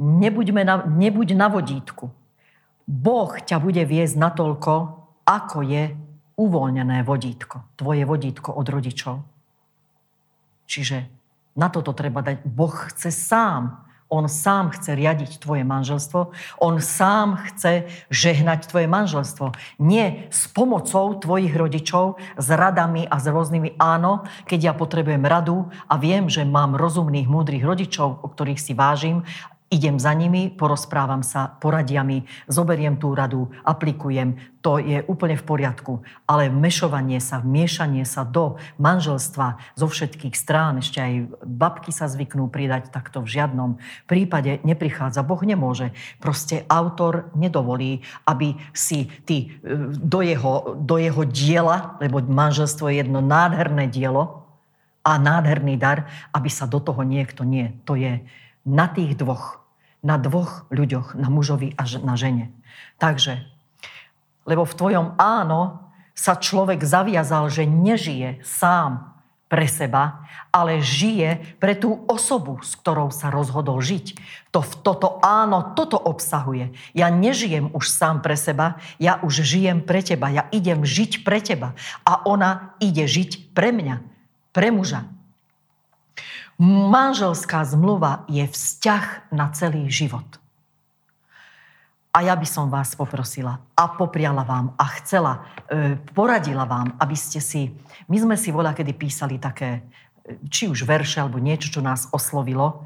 Nebuďme na, nebuď na vodítku. Boh ťa bude viesť natoľko, ako je uvoľnené vodítko. Tvoje vodítko od rodičov. Čiže na toto treba dať. Boh chce sám. On sám chce riadiť tvoje manželstvo. On sám chce žehnať tvoje manželstvo. Nie s pomocou tvojich rodičov, s radami a s rôznymi áno, keď ja potrebujem radu a viem, že mám rozumných, múdrych rodičov, o ktorých si vážim idem za nimi, porozprávam sa, poradia mi, zoberiem tú radu, aplikujem, to je úplne v poriadku. Ale mešovanie sa, miešanie sa do manželstva zo všetkých strán, ešte aj babky sa zvyknú pridať, tak to v žiadnom prípade neprichádza. Boh nemôže. Proste autor nedovolí, aby si ty e, do jeho, do jeho diela, lebo manželstvo je jedno nádherné dielo a nádherný dar, aby sa do toho niekto nie. To je na tých dvoch na dvoch ľuďoch, na mužovi a na žene. Takže, lebo v tvojom áno sa človek zaviazal, že nežije sám pre seba, ale žije pre tú osobu, s ktorou sa rozhodol žiť. To, toto áno, toto obsahuje. Ja nežijem už sám pre seba, ja už žijem pre teba, ja idem žiť pre teba. A ona ide žiť pre mňa, pre muža. Manželská zmluva je vzťah na celý život. A ja by som vás poprosila a popriala vám a chcela, e, poradila vám, aby ste si, my sme si voľa kedy písali také, e, či už verše alebo niečo, čo nás oslovilo,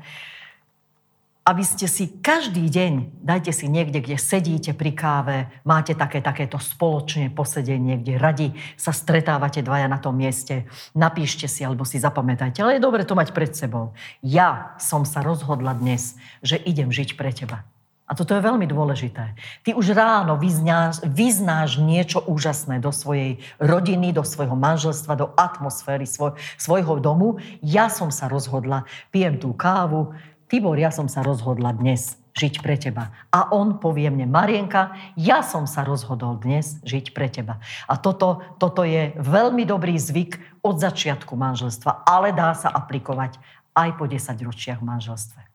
aby ste si každý deň, dajte si niekde, kde sedíte pri káve, máte také, takéto spoločné posedenie, kde radi sa stretávate dvaja na tom mieste, napíšte si alebo si zapamätajte. Ale je dobre to mať pred sebou. Ja som sa rozhodla dnes, že idem žiť pre teba. A toto je veľmi dôležité. Ty už ráno vyznáš, vyznáš niečo úžasné do svojej rodiny, do svojho manželstva, do atmosféry svoj, svojho domu. Ja som sa rozhodla, pijem tú kávu. Tibor, ja som sa rozhodla dnes žiť pre teba. A on povie mne, Marienka, ja som sa rozhodol dnes žiť pre teba. A toto, toto je veľmi dobrý zvyk od začiatku manželstva, ale dá sa aplikovať aj po 10 ročiach manželstve.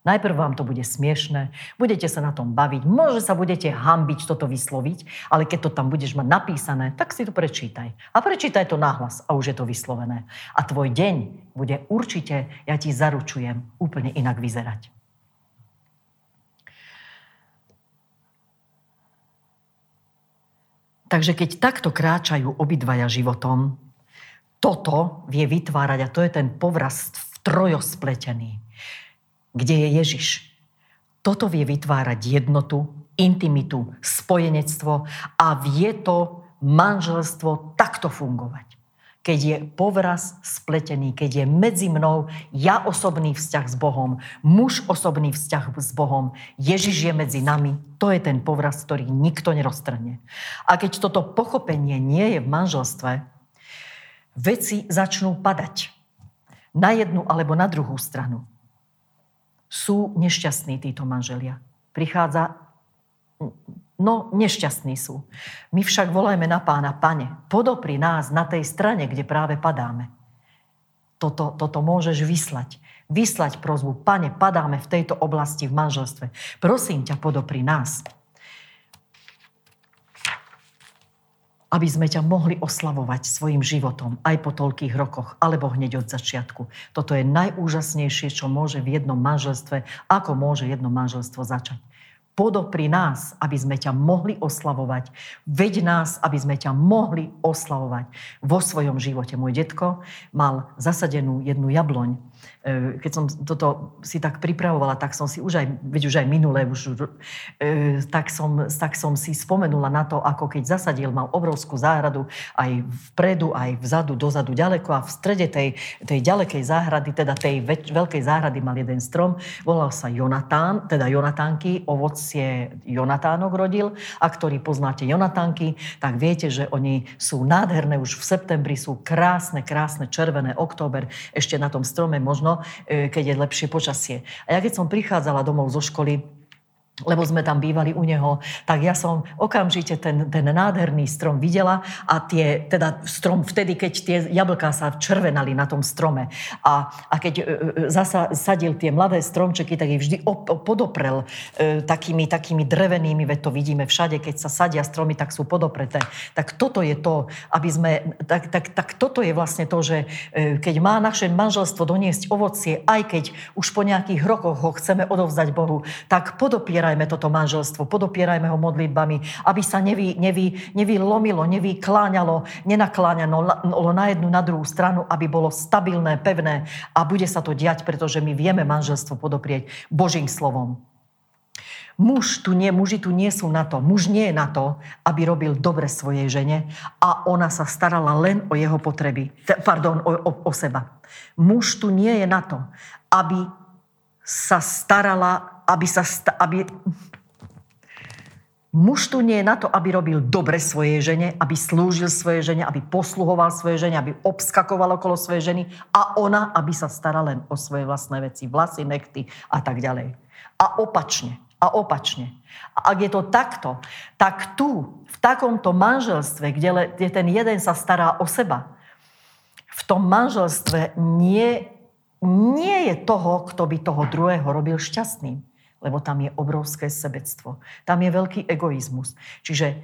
Najprv vám to bude smiešné, budete sa na tom baviť, možno sa budete hambiť toto vysloviť, ale keď to tam budeš mať napísané, tak si to prečítaj. A prečítaj to nahlas a už je to vyslovené. A tvoj deň bude určite, ja ti zaručujem, úplne inak vyzerať. Takže keď takto kráčajú obidvaja životom, toto vie vytvárať, a to je ten povraz v trojospletený kde je Ježiš. Toto vie vytvárať jednotu, intimitu, spojenectvo a vie to manželstvo takto fungovať. Keď je povraz spletený, keď je medzi mnou ja osobný vzťah s Bohom, muž osobný vzťah s Bohom, Ježiš je medzi nami, to je ten povraz, ktorý nikto neroztrhne. A keď toto pochopenie nie je v manželstve, veci začnú padať na jednu alebo na druhú stranu sú nešťastní títo manželia. Prichádza, no nešťastní sú. My však volajme na pána, pane, podopri nás na tej strane, kde práve padáme. Toto, toto môžeš vyslať. Vyslať prozbu, pane, padáme v tejto oblasti v manželstve. Prosím ťa, podopri nás. Aby sme ťa mohli oslavovať svojim životom aj po toľkých rokoch, alebo hneď od začiatku. Toto je najúžasnejšie, čo môže v jednom manželstve, ako môže jedno manželstvo začať podopri nás, aby sme ťa mohli oslavovať. Veď nás, aby sme ťa mohli oslavovať vo svojom živote. Môj detko mal zasadenú jednu jabloň keď som toto si tak pripravovala, tak som si už aj, veď už aj minulé, už, e, tak, som, tak som si spomenula na to, ako keď zasadil, mal obrovskú záhradu aj vpredu, aj vzadu, dozadu, ďaleko a v strede tej, tej ďalekej záhrady, teda tej väč, veľkej záhrady mal jeden strom, volal sa Jonatán, teda Jonatánky, ovocie Jonatánok rodil. A ktorý poznáte Jonatánky, tak viete, že oni sú nádherné, už v septembri sú krásne, krásne, červené, október, ešte na tom strome možno e, keď je lepšie počasie. A ja keď som prichádzala domov zo školy, lebo sme tam bývali u neho, tak ja som okamžite ten, ten nádherný strom videla a tie, teda strom vtedy, keď tie jablká sa červenali na tom strome a, a keď e, e, zasa sadil tie mladé stromčeky, tak ich vždy op, podoprel e, takými, takými drevenými, veď to vidíme všade, keď sa sadia stromy, tak sú podopreté. Tak toto je to, aby sme, tak, tak, tak toto je vlastne to, že e, keď má naše manželstvo doniesť ovocie, aj keď už po nejakých rokoch ho chceme odovzdať Bohu, tak podopieraj podopierajme toto manželstvo, podopierajme ho modlitbami, aby sa nevy, nevy, nevylomilo, nevykláňalo, nenakláňalo na jednu, na druhú stranu, aby bolo stabilné, pevné a bude sa to diať, pretože my vieme manželstvo podoprieť Božím slovom. Muž tu nie, muži tu nie sú na to. Muž nie je na to, aby robil dobre svojej žene a ona sa starala len o jeho potreby. Pardon, o, o, o seba. Muž tu nie je na to, aby sa starala aby sa... Sta- aby... Muž tu nie je na to, aby robil dobre svojej žene, aby slúžil svojej žene, aby posluhoval svojej žene, aby obskakoval okolo svojej ženy a ona, aby sa starala len o svoje vlastné veci, vlasy, nekty a tak ďalej. A opačne. A opačne. A ak je to takto, tak tu, v takomto manželstve, kde, le, kde ten jeden sa stará o seba, v tom manželstve nie, nie je toho, kto by toho druhého robil šťastným lebo tam je obrovské sebectvo. Tam je veľký egoizmus. Čiže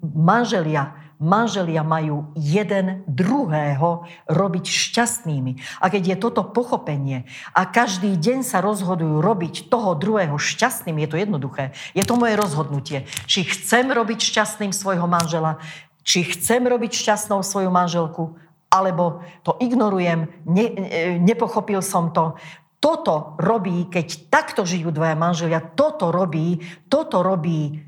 manželia, manželia majú jeden druhého robiť šťastnými. A keď je toto pochopenie a každý deň sa rozhodujú robiť toho druhého šťastným, je to jednoduché. Je to moje rozhodnutie. Či chcem robiť šťastným svojho manžela, či chcem robiť šťastnou svoju manželku, alebo to ignorujem, ne, nepochopil som to, toto robí, keď takto žijú dvaja manželia, toto robí, toto robí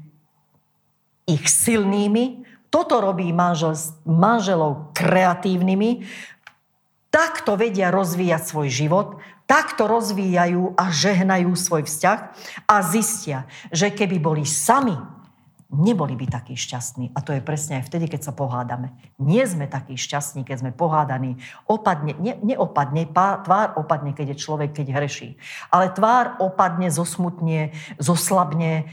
ich silnými, toto robí manžel, manželov kreatívnymi, takto vedia rozvíjať svoj život, takto rozvíjajú a žehnajú svoj vzťah a zistia, že keby boli sami neboli by takí šťastní. A to je presne aj vtedy, keď sa pohádame. Nie sme takí šťastní, keď sme pohádaní. Opadne, ne, neopadne, pá, tvár opadne, keď je človek, keď hreší. Ale tvár opadne, zosmutne, zoslabne e,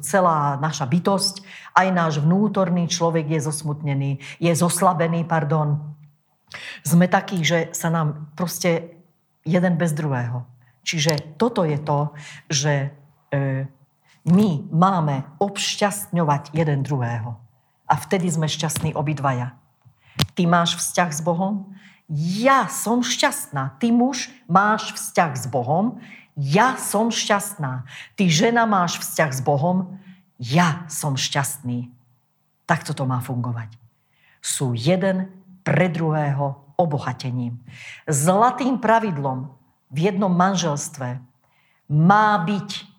celá naša bytosť. Aj náš vnútorný človek je zosmutnený, je zoslabený, pardon. Sme takí, že sa nám proste jeden bez druhého. Čiže toto je to, že e, my máme obšťastňovať jeden druhého. A vtedy sme šťastní obidvaja. Ty máš vzťah s Bohom, ja som šťastná. Ty muž máš vzťah s Bohom, ja som šťastná. Ty žena máš vzťah s Bohom, ja som šťastný. Takto to má fungovať. Sú jeden pre druhého obohatením. Zlatým pravidlom v jednom manželstve má byť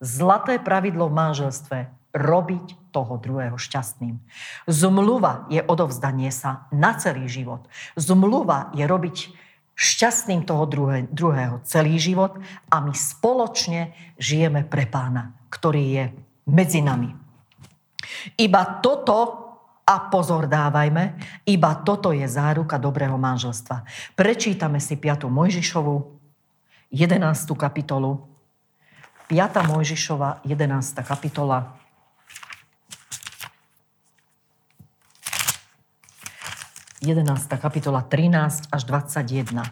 Zlaté pravidlo v manželstve robiť toho druhého šťastným. Zmluva je odovzdanie sa na celý život. Zmluva je robiť šťastným toho druhé, druhého celý život a my spoločne žijeme pre pána, ktorý je medzi nami. Iba toto a pozor dávajme, iba toto je záruka dobrého manželstva. Prečítame si 5. Mojžišovu, 11. kapitolu, 5. Mojžišova, 11. kapitola. Jedenácta kapitola 13 až 21.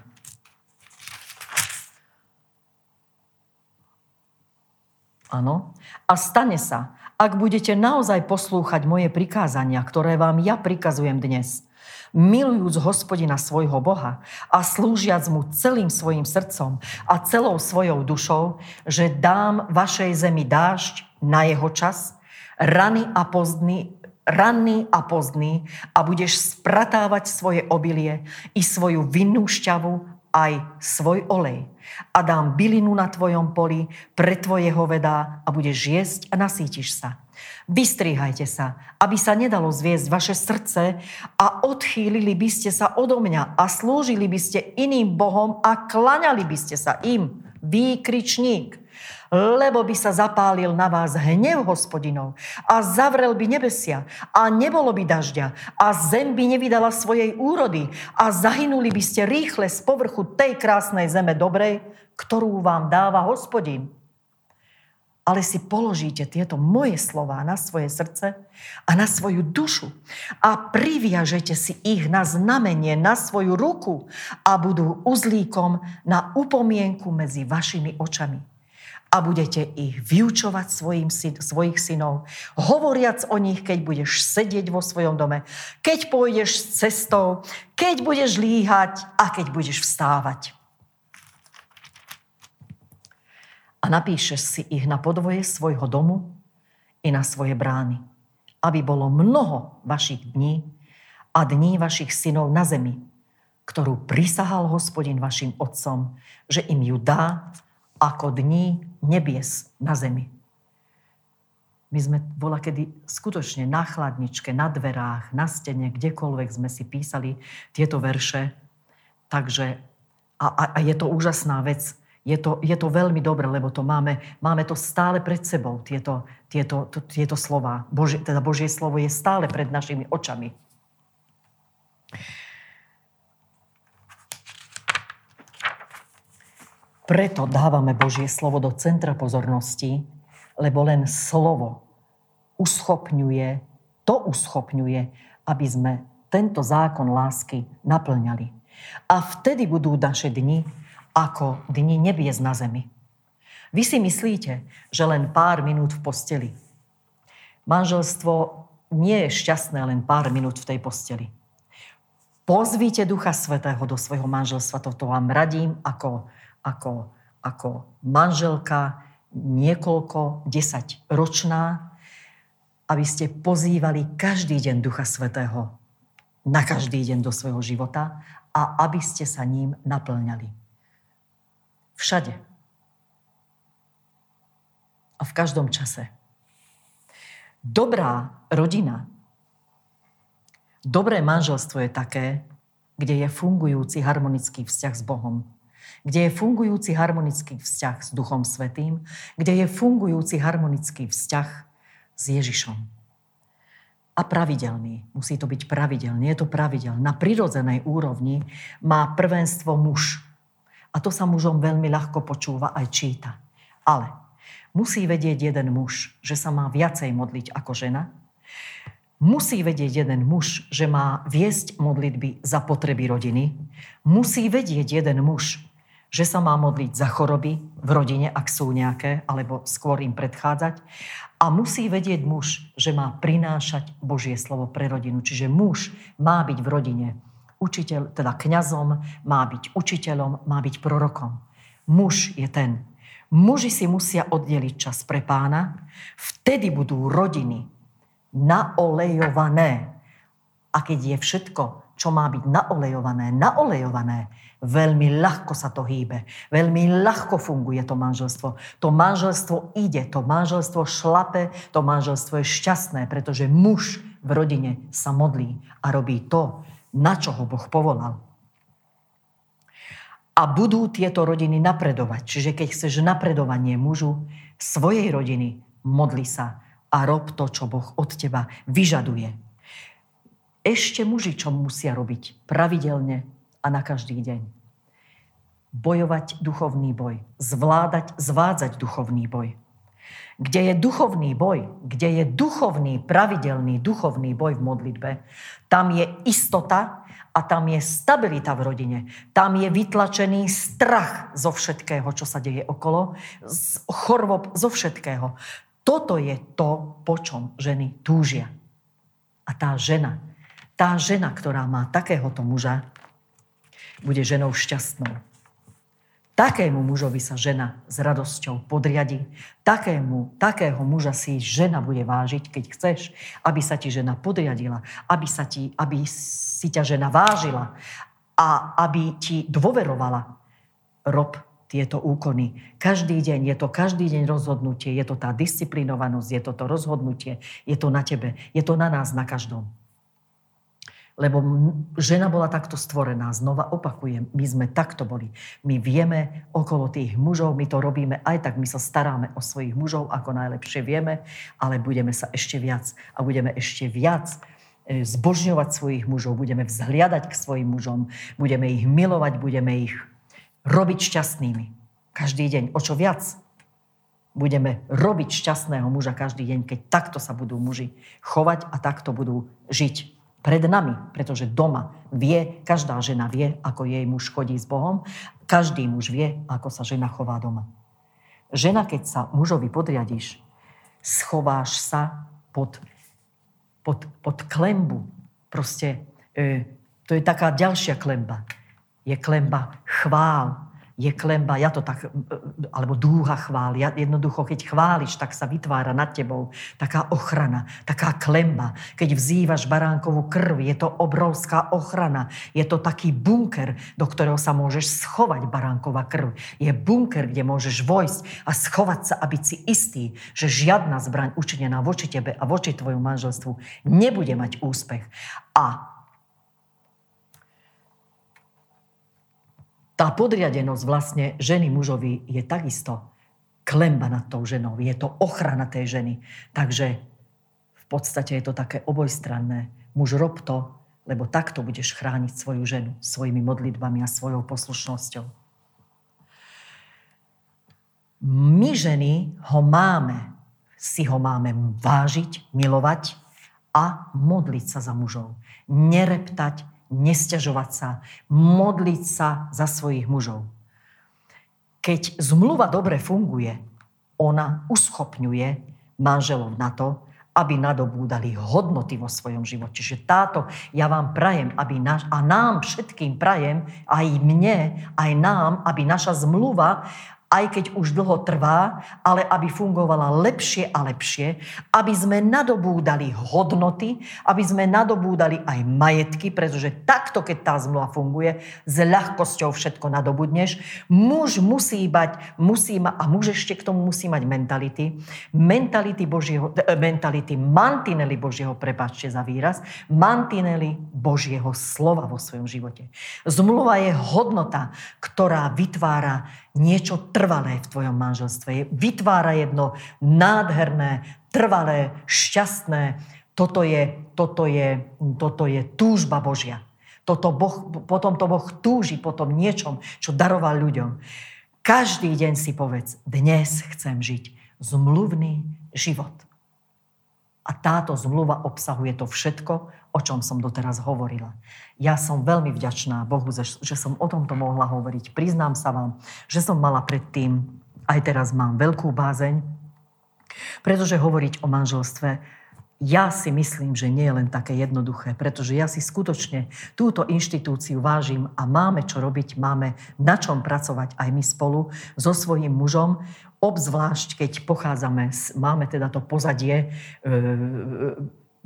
Áno. A stane sa, ak budete naozaj poslúchať moje prikázania, ktoré vám ja prikazujem dnes, milujúc hospodina svojho Boha a slúžiac mu celým svojim srdcom a celou svojou dušou, že dám vašej zemi dážď na jeho čas, rany a pozdny, ranný a pozdný a budeš spratávať svoje obilie i svoju vinnú šťavu aj svoj olej a dám bylinu na tvojom poli pre tvojeho vedá a budeš jesť a nasítiš sa. Vystrihajte sa, aby sa nedalo zviesť vaše srdce a odchýlili by ste sa odo mňa a slúžili by ste iným Bohom a klaňali by ste sa im. Výkričník lebo by sa zapálil na vás hnev hospodinov a zavrel by nebesia a nebolo by dažďa a zem by nevydala svojej úrody a zahynuli by ste rýchle z povrchu tej krásnej zeme dobrej, ktorú vám dáva hospodin ale si položíte tieto moje slova na svoje srdce a na svoju dušu a priviažete si ich na znamenie na svoju ruku a budú uzlíkom na upomienku medzi vašimi očami. A budete ich vyučovať svojim, svojich synov, hovoriac o nich, keď budeš sedieť vo svojom dome, keď pôjdeš cestou, keď budeš líhať a keď budeš vstávať a napíšeš si ich na podvoje svojho domu i na svoje brány, aby bolo mnoho vašich dní a dní vašich synov na zemi, ktorú prisahal hospodin vašim otcom, že im ju dá ako dní nebies na zemi. My sme bola kedy skutočne na chladničke, na dverách, na stene, kdekoľvek sme si písali tieto verše. Takže a, a, a je to úžasná vec, je to, je to veľmi dobre, lebo to máme, máme to stále pred sebou, tieto, tieto, to, tieto slova. Božie, teda Božie slovo je stále pred našimi očami. Preto dávame Božie slovo do centra pozornosti, lebo len slovo uschopňuje, to uschopňuje, aby sme tento zákon lásky naplňali. A vtedy budú naše dni ako dni nebies na zemi. Vy si myslíte, že len pár minút v posteli. Manželstvo nie je šťastné len pár minút v tej posteli. Pozvíte Ducha Svetého do svojho manželstva. Toto vám radím ako, ako, ako manželka niekoľko, desať ročná, aby ste pozývali každý deň Ducha Svetého na každý deň do svojho života a aby ste sa ním naplňali. Všade. A v každom čase. Dobrá rodina, dobré manželstvo je také, kde je fungujúci harmonický vzťah s Bohom. kde je fungujúci harmonický vzťah s Duchom Svetým, kde je fungujúci harmonický vzťah s Ježišom. A pravidelný. Musí to byť pravidelný. Je to pravidel. Na prirodzenej úrovni má prvenstvo muž. A to sa mužom veľmi ľahko počúva aj číta. Ale musí vedieť jeden muž, že sa má viacej modliť ako žena, Musí vedieť jeden muž, že má viesť modlitby za potreby rodiny. Musí vedieť jeden muž, že sa má modliť za choroby v rodine, ak sú nejaké, alebo skôr im predchádzať. A musí vedieť muž, že má prinášať Božie slovo pre rodinu. Čiže muž má byť v rodine učiteľ, teda kňazom, má byť učiteľom, má byť prorokom. Muž je ten. Muži si musia oddeliť čas pre pána, vtedy budú rodiny naolejované. A keď je všetko, čo má byť naolejované, naolejované, veľmi ľahko sa to hýbe, veľmi ľahko funguje to manželstvo. To manželstvo ide, to manželstvo šlape, to manželstvo je šťastné, pretože muž v rodine sa modlí a robí to, na čo ho Boh povolal. A budú tieto rodiny napredovať. Čiže keď chceš napredovanie mužu svojej rodiny, modli sa a rob to, čo Boh od teba vyžaduje. Ešte muži, čo musia robiť pravidelne a na každý deň. Bojovať duchovný boj, zvládať, zvádzať duchovný boj. Kde je duchovný boj, kde je duchovný, pravidelný duchovný boj v modlitbe, tam je istota a tam je stabilita v rodine. Tam je vytlačený strach zo všetkého, čo sa deje okolo, z chorôb, zo všetkého. Toto je to, po čom ženy túžia. A tá žena, tá žena, ktorá má takéhoto muža, bude ženou šťastnou. Takému mužovi sa žena s radosťou podriadi. Takému, takého muža si žena bude vážiť, keď chceš, aby sa ti žena podriadila, aby, sa ti, aby si ťa žena vážila a aby ti dôverovala. Rob tieto úkony. Každý deň, je to každý deň rozhodnutie, je to tá disciplinovanosť, je to to rozhodnutie, je to na tebe, je to na nás, na každom. Lebo žena bola takto stvorená. Znova opakujem, my sme takto boli. My vieme okolo tých mužov, my to robíme aj tak, my sa staráme o svojich mužov, ako najlepšie vieme, ale budeme sa ešte viac a budeme ešte viac e, zbožňovať svojich mužov, budeme vzhliadať k svojim mužom, budeme ich milovať, budeme ich robiť šťastnými. Každý deň. O čo viac budeme robiť šťastného muža každý deň, keď takto sa budú muži chovať a takto budú žiť pred nami, pretože doma vie, každá žena vie, ako jej muž chodí s Bohom, každý muž vie, ako sa žena chová doma. Žena, keď sa mužovi podriadiš, schováš sa pod, pod, pod klembu. Proste e, to je taká ďalšia klemba je klemba chvál, je klemba, ja to tak, alebo dúha chvál. Ja, jednoducho, keď chváliš, tak sa vytvára nad tebou taká ochrana, taká klemba. Keď vzývaš baránkovú krv, je to obrovská ochrana. Je to taký bunker, do ktorého sa môžeš schovať baránková krv. Je bunker, kde môžeš vojsť a schovať sa a byť si istý, že žiadna zbraň učinená voči tebe a voči tvojmu manželstvu nebude mať úspech. A tá podriadenosť vlastne ženy mužovi je takisto klemba nad tou ženou. Je to ochrana tej ženy. Takže v podstate je to také obojstranné. Muž rob to, lebo takto budeš chrániť svoju ženu svojimi modlitbami a svojou poslušnosťou. My ženy ho máme, si ho máme vážiť, milovať a modliť sa za mužov. Nereptať, nesťažovať sa, modliť sa za svojich mužov. Keď zmluva dobre funguje, ona uschopňuje manželov na to, aby nadobúdali hodnoty vo svojom živote. Čiže táto, ja vám prajem, aby naš, a nám všetkým prajem, aj mne, aj nám, aby naša zmluva aj keď už dlho trvá, ale aby fungovala lepšie a lepšie, aby sme nadobúdali hodnoty, aby sme nadobúdali aj majetky, pretože takto, keď tá zmluva funguje, s ľahkosťou všetko nadobudneš. Muž musí mať, musí ma, a muž ešte k tomu musí mať mentality, mentality, Božieho, e, mentality mantinely Božieho, prepáčte za výraz, mantinely Božieho slova vo svojom živote. Zmluva je hodnota, ktorá vytvára niečo trvalé v tvojom manželstve. Vytvára jedno nádherné, trvalé, šťastné. Toto je, toto je, toto je túžba Božia. Toto boh, potom to Boh túži po tom niečom, čo daroval ľuďom. Každý deň si povedz, dnes chcem žiť zmluvný život. A táto zmluva obsahuje to všetko, o čom som doteraz hovorila. Ja som veľmi vďačná Bohu, že som o tomto mohla hovoriť. Priznám sa vám, že som mala predtým, aj teraz mám veľkú bázeň, pretože hovoriť o manželstve ja si myslím, že nie je len také jednoduché, pretože ja si skutočne túto inštitúciu vážim a máme čo robiť, máme na čom pracovať aj my spolu so svojím mužom, obzvlášť keď pochádzame, máme teda to pozadie, e,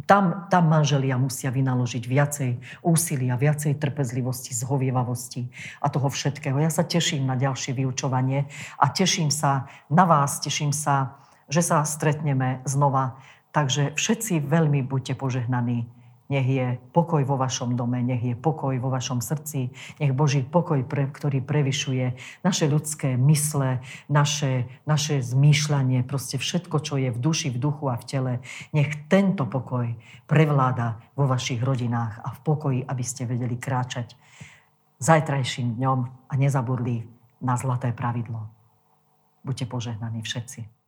tam, tam manželia musia vynaložiť viacej úsilia, viacej trpezlivosti, zhovievavosti a toho všetkého. Ja sa teším na ďalšie vyučovanie a teším sa na vás, teším sa, že sa stretneme znova Takže všetci veľmi buďte požehnaní. Nech je pokoj vo vašom dome, nech je pokoj vo vašom srdci, nech Boží pokoj, pre, ktorý prevyšuje naše ľudské mysle, naše, naše zmýšľanie, proste všetko, čo je v duši, v duchu a v tele, nech tento pokoj prevláda vo vašich rodinách a v pokoji, aby ste vedeli kráčať zajtrajším dňom a nezabudli na zlaté pravidlo. Buďte požehnaní všetci.